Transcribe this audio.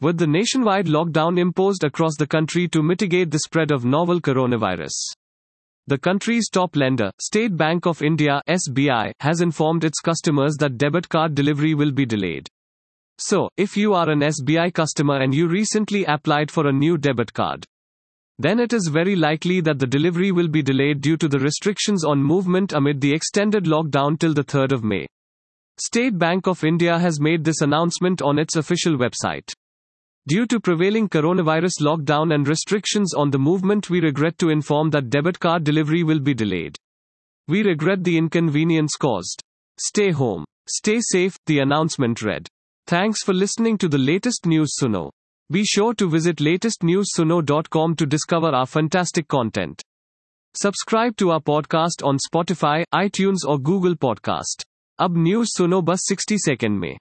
With the nationwide lockdown imposed across the country to mitigate the spread of novel coronavirus. The country's top lender, State Bank of India (SBI), has informed its customers that debit card delivery will be delayed. So, if you are an SBI customer and you recently applied for a new debit card, then it is very likely that the delivery will be delayed due to the restrictions on movement amid the extended lockdown till the 3rd of May. State Bank of India has made this announcement on its official website. Due to prevailing coronavirus lockdown and restrictions on the movement, we regret to inform that debit card delivery will be delayed. We regret the inconvenience caused. Stay home. Stay safe, the announcement read. Thanks for listening to the latest news Suno. Be sure to visit latestnewsuno.com to discover our fantastic content. Subscribe to our podcast on Spotify, iTunes or Google Podcast. अब news सुनो बस 60 second में